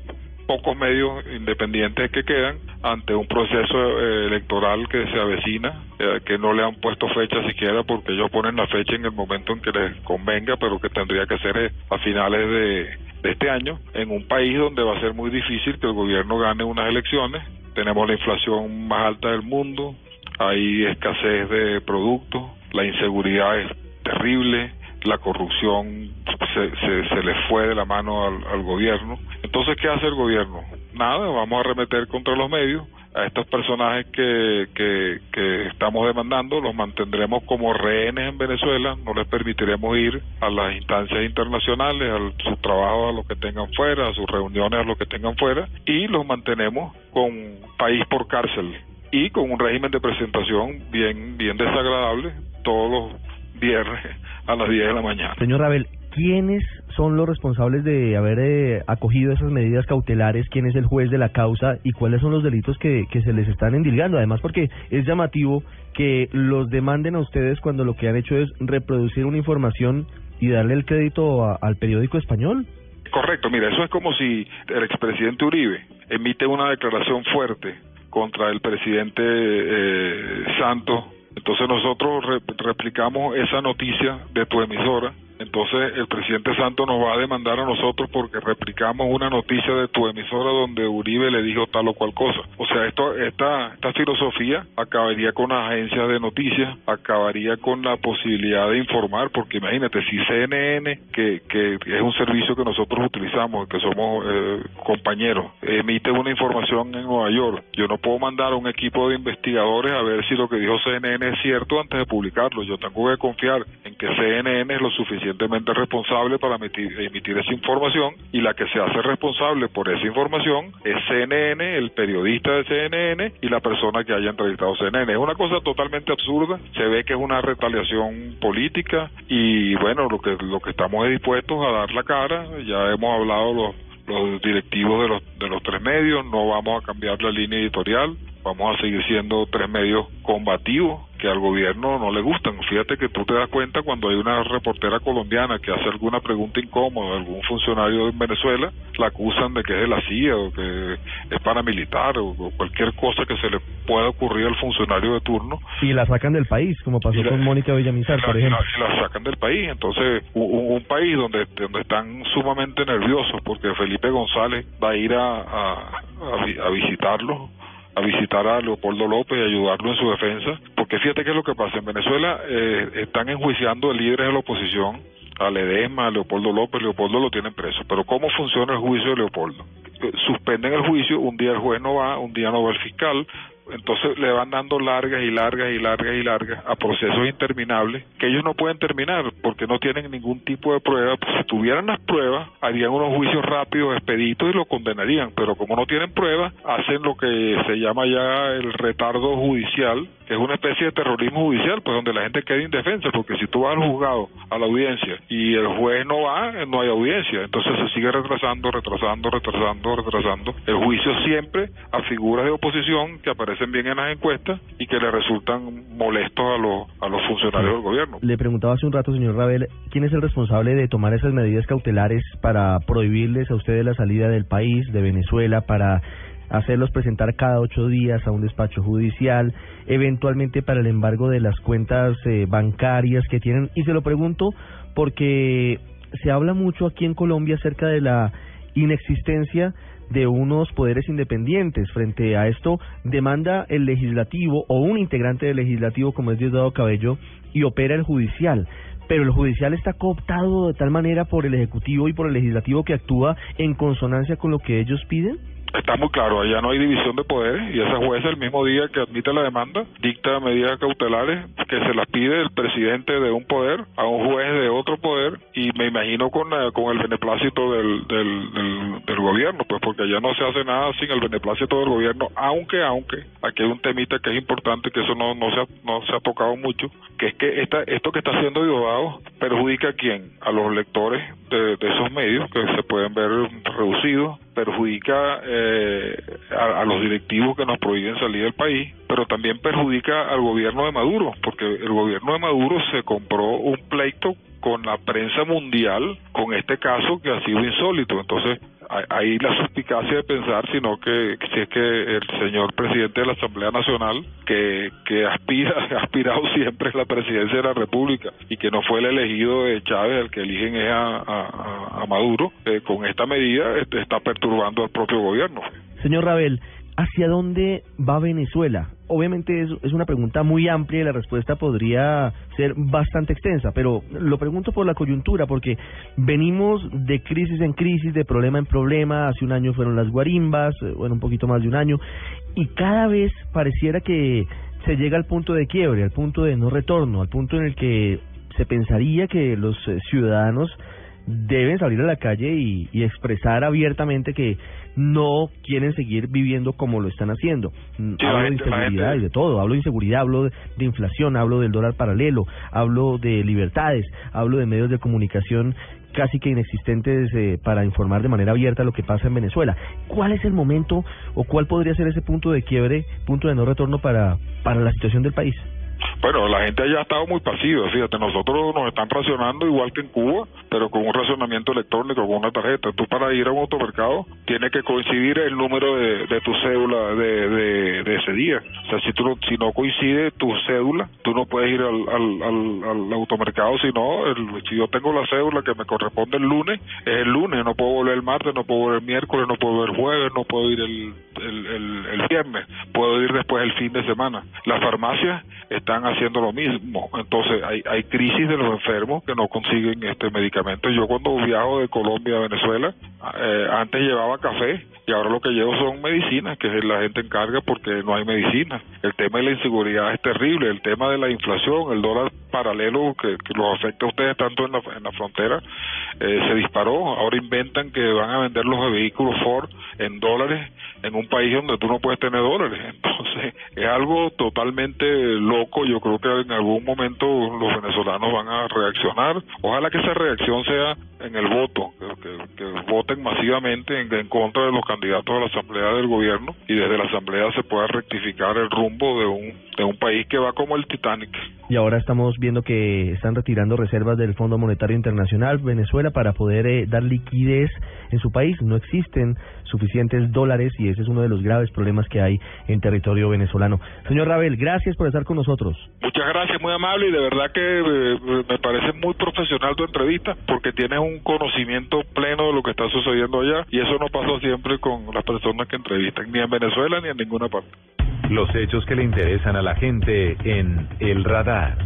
pocos medios independientes que quedan ante un proceso eh, electoral que se avecina, eh, que no le han puesto fecha siquiera porque ellos ponen la fecha en el momento en que les convenga, pero que tendría que ser eh, a finales de, de este año, en un país donde va a ser muy difícil que el gobierno gane unas elecciones. Tenemos la inflación más alta del mundo, hay escasez de productos, la inseguridad es terrible, la corrupción se, se, se le fue de la mano al, gobierno. Entonces, ¿qué hace el gobierno? Nada, vamos a arremeter contra los medios. A estos personajes que, que, que estamos demandando los mantendremos como rehenes en Venezuela, no les permitiremos ir a las instancias internacionales, a sus trabajos, a los que tengan fuera, a sus reuniones, a los que tengan fuera, y los mantenemos con país por cárcel y con un régimen de presentación bien, bien desagradable todos los viernes a las 10 de la mañana. Señor Rabel, ¿quiénes son los responsables de haber eh, acogido esas medidas cautelares? ¿Quién es el juez de la causa? ¿Y cuáles son los delitos que, que se les están endilgando? Además, porque es llamativo que los demanden a ustedes cuando lo que han hecho es reproducir una información y darle el crédito a- al periódico español. Correcto, mira, eso es como si el expresidente Uribe emite una declaración fuerte contra el presidente eh, Santos. Entonces nosotros re- replicamos esa noticia de tu emisora. Entonces el presidente Santos nos va a demandar a nosotros porque replicamos una noticia de tu emisora donde Uribe le dijo tal o cual cosa. O sea, esto, esta, esta filosofía acabaría con las agencias de noticias, acabaría con la posibilidad de informar, porque imagínate, si CNN, que, que es un servicio que nosotros utilizamos, que somos eh, compañeros, emite una información en Nueva York, yo no puedo mandar a un equipo de investigadores a ver si lo que dijo CNN es cierto antes de publicarlo. Yo tengo que confiar en que CNN es lo suficientemente responsable para emitir, emitir esa información y la que se hace responsable por esa información es CNN, el periodista de CNN y la persona que haya entrevistado CNN. Es una cosa totalmente absurda, se ve que es una retaliación política y bueno, lo que lo que estamos es dispuestos a dar la cara, ya hemos hablado los los directivos de los de los tres medios, no vamos a cambiar la línea editorial, vamos a seguir siendo tres medios combativos que al gobierno no le gustan. Fíjate que tú te das cuenta cuando hay una reportera colombiana que hace alguna pregunta incómoda a algún funcionario en Venezuela, la acusan de que es de la CIA o que es paramilitar o, cualquier cosa que se le pueda ocurrir al funcionario de turno. Y la sacan del país, como pasó con Mónica Villamizar, por ejemplo. Y la, sacan del país. Entonces, un, un, país donde, donde están sumamente nerviosos porque Felipe González va a ir a, a, a, a visitarlo a visitar a Leopoldo López y ayudarlo en su defensa, porque fíjate qué es lo que pasa, en Venezuela eh, están enjuiciando a líderes de la oposición, a Ledesma, a Leopoldo López, Leopoldo lo tienen preso, pero ¿cómo funciona el juicio de Leopoldo? Eh, suspenden el juicio, un día el juez no va, un día no va el fiscal, entonces le van dando largas y largas y largas y largas a procesos interminables que ellos no pueden terminar porque no tienen ningún tipo de prueba. Pues si tuvieran las pruebas, harían unos juicios rápidos, expeditos y lo condenarían, pero como no tienen pruebas, hacen lo que se llama ya el retardo judicial, que es una especie de terrorismo judicial, pues donde la gente queda indefensa, porque si tú vas al juzgado, a la audiencia, y el juez no va, no hay audiencia, entonces se sigue retrasando, retrasando, retrasando, retrasando. El juicio siempre a figuras de oposición que aparecen bien en las encuestas y que le resultan molestos a los, a los funcionarios del gobierno. Le preguntaba hace un rato, señor Rabel, ¿quién es el responsable de tomar esas medidas cautelares para prohibirles a ustedes la salida del país, de Venezuela, para hacerlos presentar cada ocho días a un despacho judicial, eventualmente para el embargo de las cuentas eh, bancarias que tienen. Y se lo pregunto porque se habla mucho aquí en Colombia acerca de la inexistencia de unos poderes independientes. Frente a esto, demanda el legislativo o un integrante del legislativo como es Diosdado Cabello y opera el judicial. Pero el judicial está cooptado de tal manera por el ejecutivo y por el legislativo que actúa en consonancia con lo que ellos piden. Está muy claro, allá no hay división de poderes y esa jueza el mismo día que admite la demanda dicta medidas cautelares que se las pide el presidente de un poder a un juez de otro poder y me imagino con, con el beneplácito del, del, del, gobierno, pues porque allá no se hace nada sin el beneplácito del gobierno, aunque, aunque, aquí hay un temita que es importante, que eso no, no, se, ha, no se ha tocado mucho, que es que esta, esto que está haciendo Diosdado perjudica a quién? A los lectores de, de esos medios que se pueden ver reducidos, perjudica eh, a, a, los directivos que nos prohíben salir del país, pero también perjudica al gobierno de Maduro, porque el gobierno de Maduro se compró un pleito con la prensa mundial con este caso que ha sido insólito. Entonces, hay la suspicacia de pensar, sino que si es que el señor presidente de la Asamblea Nacional, que, que aspira, [LAUGHS] ha aspirado siempre a la presidencia de la República y que no fue el elegido de Chávez, el que eligen es a, Maduro, eh, con esta medida este, está perturbando al propio gobierno. Señor Rabel, ¿hacia dónde va Venezuela? Obviamente es, es, una pregunta muy amplia y la respuesta podría ser bastante extensa, pero lo pregunto por la coyuntura, porque venimos de crisis en crisis, de problema en problema, hace un año fueron las guarimbas, eh, bueno, un poquito más de un año, y cada vez pareciera que se llega al punto de quiebre, al punto de no retorno, al punto en el que se pensaría que los eh, ciudadanos deben salir a la calle y, y expresar abiertamente que no quieren seguir viviendo como lo están haciendo. Sí, hablo de inseguridad y de todo, hablo de inseguridad, hablo de, de, inflación, hablo del dólar paralelo, hablo de libertades, hablo de medios de comunicación casi que inexistentes eh, para informar de manera abierta lo que pasa en Venezuela. ¿Cuál es el momento o cuál podría ser ese punto de quiebre, punto de no retorno para, para la situación del país? Bueno, la gente allá ha estado muy pasiva, fíjate, nosotros nos están racionando igual que en Cuba, pero con un racionamiento electrónico, con una tarjeta. Tú para ir a un automercado tiene que coincidir el número de, tu cédula de, de, de, ese día. O sea, si, tú no, si no coincide tu cédula, tú no puedes ir al, al, al, al automercado, sino el, si yo tengo la cédula que me corresponde el lunes, es el lunes, no puedo volver el martes, no puedo volver el miércoles, no puedo volver el jueves, no puedo ir el, el, el, viernes, puedo ir después el fin de semana. Las farmacias están haciendo lo mismo. Entonces hay, hay crisis de los enfermos que no consiguen este medicamento. Yo cuando viajo de Colombia a Venezuela, eh, antes llevaba café y ahora lo que llevo son medicinas que la gente encarga porque no hay medicina. El tema de la inseguridad es terrible, el tema de la inflación, el dólar paralelo que, que los afecta a ustedes tanto en la, en la frontera, eh, se disparó. Ahora inventan que van a vender los vehículos Ford en dólares en un país donde tú no puedes tener dólares. [LAUGHS] Entonces es algo totalmente loco yo creo que en algún momento los venezolanos van a reaccionar. Ojalá que esa reacción sea en el voto, que, voten masivamente en, en, contra de los candidatos a la Asamblea del Gobierno y desde la Asamblea se pueda rectificar el rumbo de un, de un país que va como el Titanic. Y ahora estamos viendo que están retirando reservas del Fondo Monetario Internacional Venezuela para poder eh, dar liquidez en su país. No existen suficientes dólares y ese es uno de los graves problemas que hay en territorio venezolano. Señor Rabel, gracias por estar con nosotros. Muchas gracias, muy amable y de verdad que eh, me parece muy profesional tu entrevista porque tienes un conocimiento pleno de lo que está sucediendo allá y eso no pasa siempre con las personas que entrevistan, ni en Venezuela ni en ninguna parte. Los hechos que le interesan a la gente en El Radar.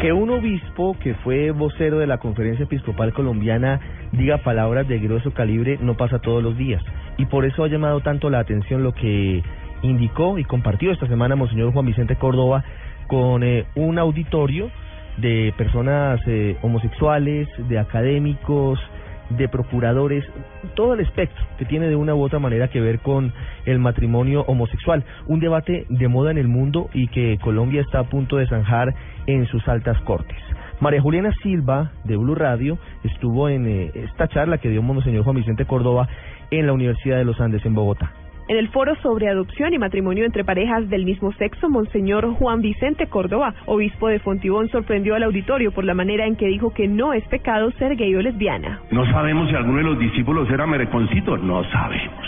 Que un obispo que fue vocero de la Conferencia Episcopal Colombiana diga palabras de grueso calibre no pasa todos los días. Y por eso ha llamado tanto la atención lo que indicó y compartió esta semana Monseñor Juan Vicente Córdoba con eh, un auditorio de personas eh, homosexuales, de académicos, de procuradores, todo el espectro que tiene de una u otra manera que ver con el matrimonio homosexual. Un debate de moda en el mundo y que Colombia está a punto de zanjar en sus altas cortes. María Juliana Silva, de Blue Radio, estuvo en eh, esta charla que dio Monseñor Juan Vicente Córdoba en la Universidad de los Andes en Bogotá. En el foro sobre adopción y matrimonio entre parejas del mismo sexo, Monseñor Juan Vicente Córdoba, obispo de Fontibón, sorprendió al auditorio por la manera en que dijo que no es pecado ser gay o lesbiana. No sabemos si alguno de los discípulos era mereconcito, no sabemos.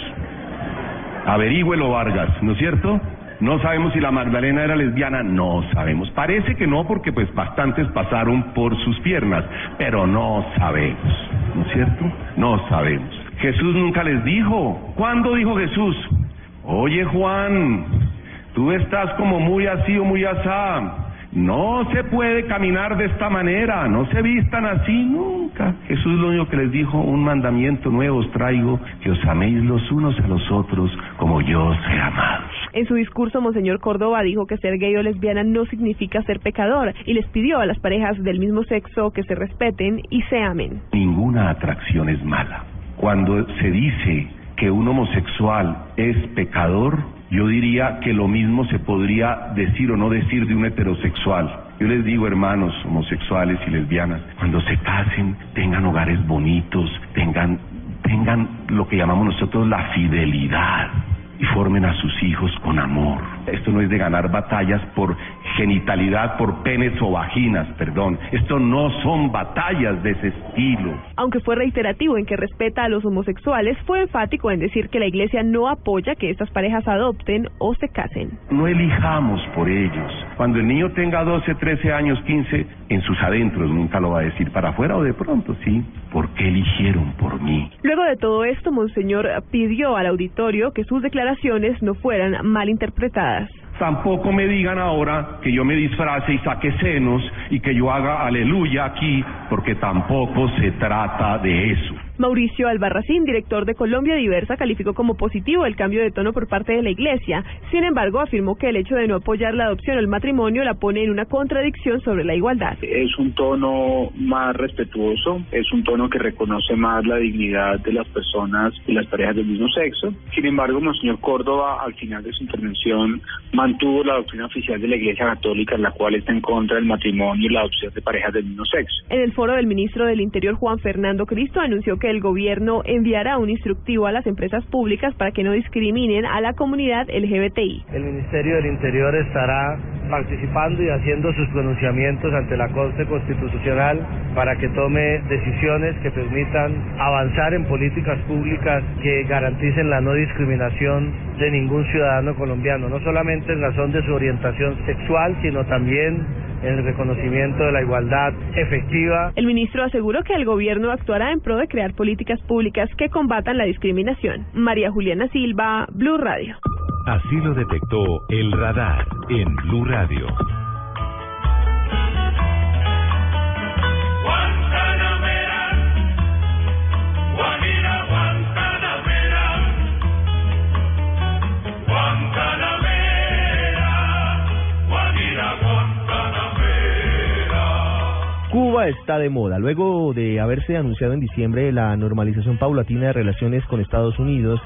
Averígüelo Vargas, ¿no es cierto? No sabemos si la Magdalena era lesbiana, no sabemos. Parece que no porque pues bastantes pasaron por sus piernas, pero no sabemos, ¿no es cierto? No sabemos. Jesús nunca les dijo. ¿Cuándo dijo Jesús? Oye Juan, tú estás como muy así o muy asá. No se puede caminar de esta manera, no se vistan así nunca. Jesús lo único que les dijo, un mandamiento nuevo os traigo, que os améis los unos a los otros como yo os he amado. En su discurso, Monseñor Córdoba dijo que ser gay o lesbiana no significa ser pecador y les pidió a las parejas del mismo sexo que se respeten y se amen. Ninguna atracción es mala. Cuando se dice que un homosexual es pecador, yo diría que lo mismo se podría decir o no decir de un heterosexual. Yo les digo, hermanos homosexuales y lesbianas, cuando se casen, tengan hogares bonitos, tengan, tengan lo que llamamos nosotros la fidelidad y formen a sus hijos con amor. Esto no es de ganar batallas por genitalidad, por penes o vaginas, perdón. Esto no son batallas de ese estilo. Aunque fue reiterativo en que respeta a los homosexuales, fue enfático en decir que la Iglesia no apoya que estas parejas adopten o se casen. No elijamos por ellos. Cuando el niño tenga 12, 13 años, 15, en sus adentros nunca lo va a decir para afuera o de pronto, sí. ¿Por qué eligieron por mí? Luego de todo esto, Monseñor pidió al auditorio que sus declaraciones no fueran mal interpretadas. Tampoco me digan ahora que yo me disfrace y saque senos y que yo haga aleluya aquí, porque tampoco se trata de eso. Mauricio Albarracín, director de Colombia Diversa, calificó como positivo el cambio de tono por parte de la Iglesia. Sin embargo, afirmó que el hecho de no apoyar la adopción o el matrimonio la pone en una contradicción sobre la igualdad. Es un tono más respetuoso, es un tono que reconoce más la dignidad de las personas y las parejas del mismo sexo. Sin embargo, Monseñor Córdoba, al final de su intervención, mantuvo la doctrina oficial de la Iglesia Católica, en la cual está en contra del matrimonio y la adopción de parejas del mismo sexo. En el foro del ministro del Interior, Juan Fernando Cristo, anunció que el gobierno enviará un instructivo a las empresas públicas para que no discriminen a la comunidad LGBTI. El Ministerio del Interior estará participando y haciendo sus pronunciamientos ante la Corte Constitucional para que tome decisiones que permitan avanzar en políticas públicas que garanticen la no discriminación de ningún ciudadano colombiano, no solamente en razón de su orientación sexual, sino también en el reconocimiento de la igualdad efectiva. El ministro aseguró que el gobierno actuará en pro de crear políticas públicas que combatan la discriminación. María Juliana Silva, Blue Radio. Así lo detectó el radar en Blue Radio. Está de moda. Luego de haberse anunciado en diciembre la normalización paulatina de relaciones con Estados Unidos,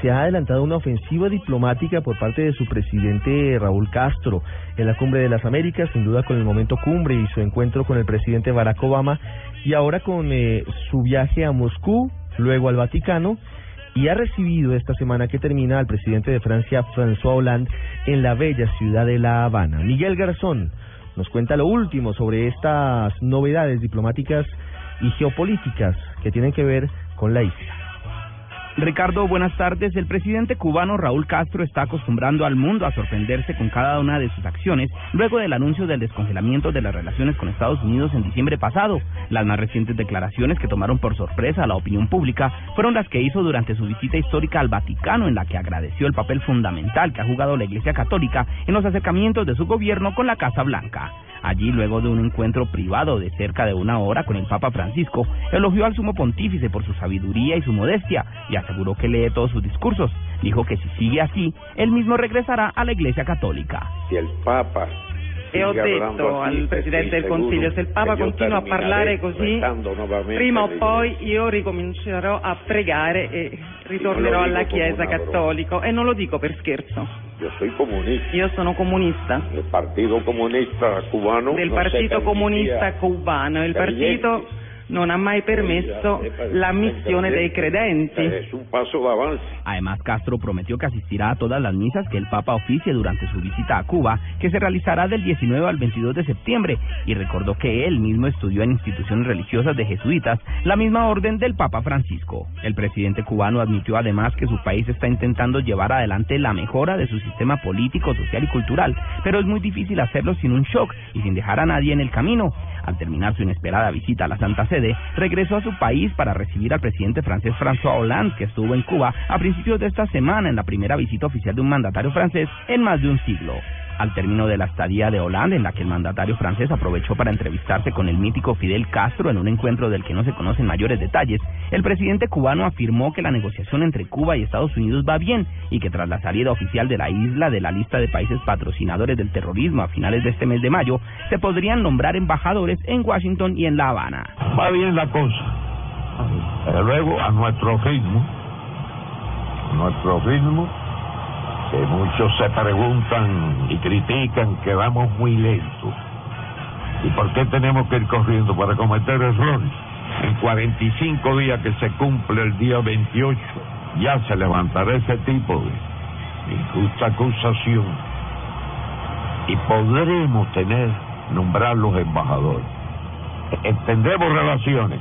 se ha adelantado una ofensiva diplomática por parte de su presidente Raúl Castro en la Cumbre de las Américas, sin duda con el momento cumbre y su encuentro con el presidente Barack Obama, y ahora con eh, su viaje a Moscú, luego al Vaticano, y ha recibido esta semana que termina al presidente de Francia, François Hollande, en la bella ciudad de La Habana. Miguel Garzón nos cuenta lo último sobre estas novedades diplomáticas y geopolíticas que tienen que ver con la isla. Ricardo, buenas tardes. El presidente cubano Raúl Castro está acostumbrando al mundo a sorprenderse con cada una de sus acciones luego del anuncio del descongelamiento de las relaciones con Estados Unidos en diciembre pasado. Las más recientes declaraciones que tomaron por sorpresa a la opinión pública fueron las que hizo durante su visita histórica al Vaticano, en la que agradeció el papel fundamental que ha jugado la Iglesia Católica en los acercamientos de su gobierno con la Casa Blanca. Allí, luego de un encuentro privado de cerca de una hora con el Papa Francisco, elogió al sumo pontífice por su sabiduría y su modestia y aseguró que lee todos sus discursos. Dijo que si sigue así, él mismo regresará a la Iglesia Católica. Si el Papa E ho detto al Presidente del Consiglio, se il Papa continua a parlare così, prima o poi io ricomincerò a pregare e ritornerò alla Chiesa Cattolica. E non lo dico per scherzo. Yo soy comunista. Io sono comunista El Partido Comunista Cubano. del no Partito Comunista Cubano. Il per partito non ha mai permesso l'ammissione dei credenti. Es un paso de avance. Además, Castro prometió que asistirá a todas las misas que el Papa oficie durante su visita a Cuba, que se realizará del 19 al 22 de septiembre, y recordó que él mismo estudió en instituciones religiosas de jesuitas, la misma orden del Papa Francisco. El presidente cubano admitió además que su país está intentando llevar adelante la mejora de su sistema político, social y cultural, pero es muy difícil hacerlo sin un shock y sin dejar a nadie en el camino. Al terminar su inesperada visita a la Santa Sede, regresó a su país para recibir al presidente francés François Hollande, que estuvo en Cuba a principios de esta semana en la primera visita oficial de un mandatario francés en más de un siglo. Al término de la estadía de Hollande, en la que el mandatario francés aprovechó para entrevistarse con el mítico Fidel Castro en un encuentro del que no se conocen mayores detalles, el presidente cubano afirmó que la negociación entre Cuba y Estados Unidos va bien y que tras la salida oficial de la isla de la lista de países patrocinadores del terrorismo a finales de este mes de mayo, se podrían nombrar embajadores en Washington y en La Habana. Va bien la cosa. Pero luego, a nuestro ritmo, a nuestro ritmo, que muchos se preguntan y critican que vamos muy lento. ¿Y por qué tenemos que ir corriendo para cometer errores? En 45 días que se cumple el día 28, ya se levantará ese tipo de injusta acusación y podremos tener, nombrar los embajadores. Entendemos relaciones,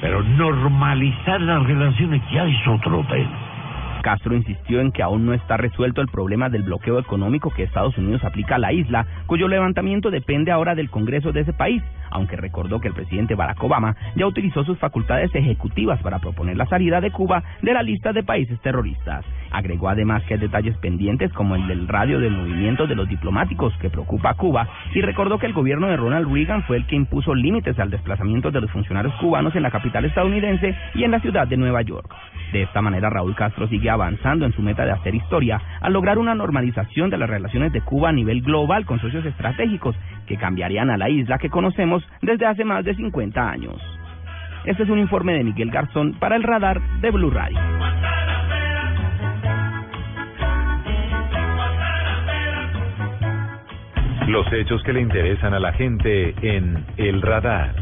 pero normalizar las relaciones ya es otro tema. Castro insistió en que aún no está resuelto el problema del bloqueo económico que Estados Unidos aplica a la isla, cuyo levantamiento depende ahora del Congreso de ese país, aunque recordó que el presidente Barack Obama ya utilizó sus facultades ejecutivas para proponer la salida de Cuba de la lista de países terroristas. Agregó además que hay detalles pendientes como el del radio de movimiento de los diplomáticos que preocupa a Cuba y recordó que el gobierno de Ronald Reagan fue el que impuso límites al desplazamiento de los funcionarios cubanos en la capital estadounidense y en la ciudad de Nueva York. De esta manera, Raúl Castro sigue avanzando en su meta de hacer historia al lograr una normalización de las relaciones de Cuba a nivel global con socios estratégicos que cambiarían a la isla que conocemos desde hace más de 50 años. Este es un informe de Miguel Garzón para el radar de Blue Radio. Los hechos que le interesan a la gente en El Radar.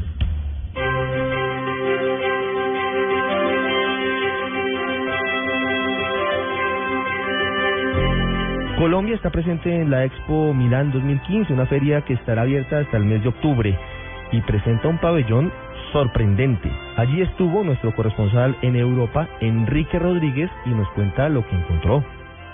Colombia está presente en la Expo Milán 2015, una feria que estará abierta hasta el mes de octubre y presenta un pabellón sorprendente. Allí estuvo nuestro corresponsal en Europa, Enrique Rodríguez, y nos cuenta lo que encontró.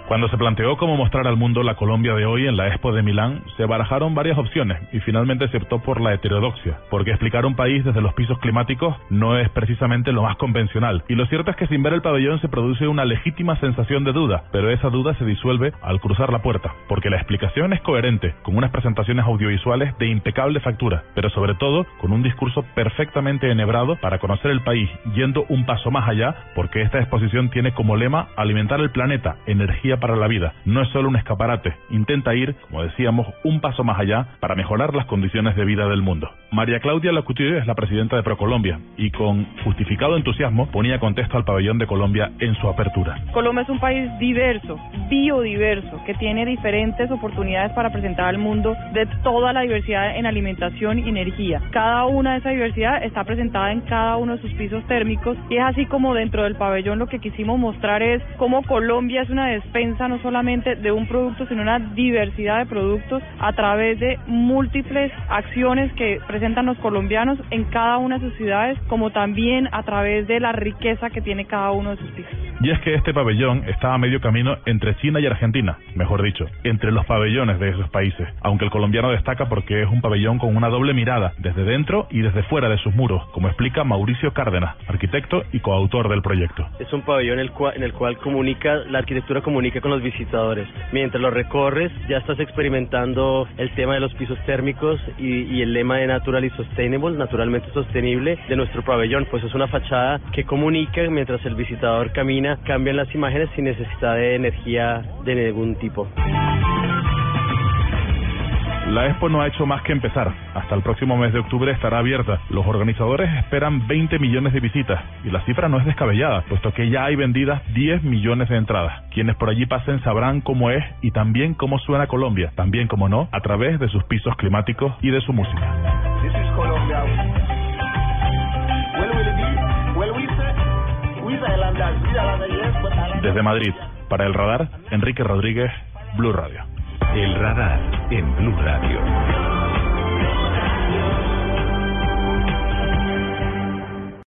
Cuando se planteó cómo mostrar al mundo la Colombia de hoy en la Expo de Milán, se barajaron varias opciones y finalmente se optó por la heterodoxia, porque explicar un país desde los pisos climáticos no es precisamente lo más convencional. Y lo cierto es que sin ver el pabellón se produce una legítima sensación de duda, pero esa duda se disuelve al cruzar la puerta, porque la explicación es coherente, con unas presentaciones audiovisuales de impecable factura, pero sobre todo con un discurso perfectamente enhebrado para conocer el país, yendo un paso más allá, porque esta exposición tiene como lema alimentar el planeta, energía Para la vida. No es solo un escaparate, intenta ir, como decíamos, un paso más allá para mejorar las condiciones de vida del mundo. María Claudia Lacutier es la presidenta de ProColombia y con justificado entusiasmo ponía contexto al pabellón de Colombia en su apertura. Colombia es un país diverso, biodiverso, que tiene diferentes oportunidades para presentar al mundo de toda la diversidad en alimentación y energía. Cada una de esa diversidad está presentada en cada uno de sus pisos térmicos y es así como dentro del pabellón lo que quisimos mostrar es cómo Colombia es una despensa no solamente de un producto, sino una diversidad de productos a través de múltiples acciones que presentan los colombianos en cada una de sus ciudades, como también a través de la riqueza que tiene cada uno de sus pisos. Y es que este pabellón está a medio camino entre China y Argentina, mejor dicho, entre los pabellones de esos países, aunque el colombiano destaca porque es un pabellón con una doble mirada, desde dentro y desde fuera de sus muros, como explica Mauricio Cárdenas, arquitecto y coautor del proyecto. Es un pabellón en el cual, en el cual comunica, la arquitectura comunica con los visitadores. Mientras lo recorres, ya estás experimentando el tema de los pisos térmicos y, y el lema de Natural y Sustainable, naturalmente sostenible, de nuestro pabellón. Pues es una fachada que comunica mientras el visitador camina, cambian las imágenes sin necesidad de energía de ningún tipo. La Expo no ha hecho más que empezar. Hasta el próximo mes de octubre estará abierta. Los organizadores esperan 20 millones de visitas y la cifra no es descabellada, puesto que ya hay vendidas 10 millones de entradas. Quienes por allí pasen sabrán cómo es y también cómo suena Colombia, también como no, a través de sus pisos climáticos y de su música. Desde Madrid, para el radar, Enrique Rodríguez, Blue Radio. El radar en Blue Radio.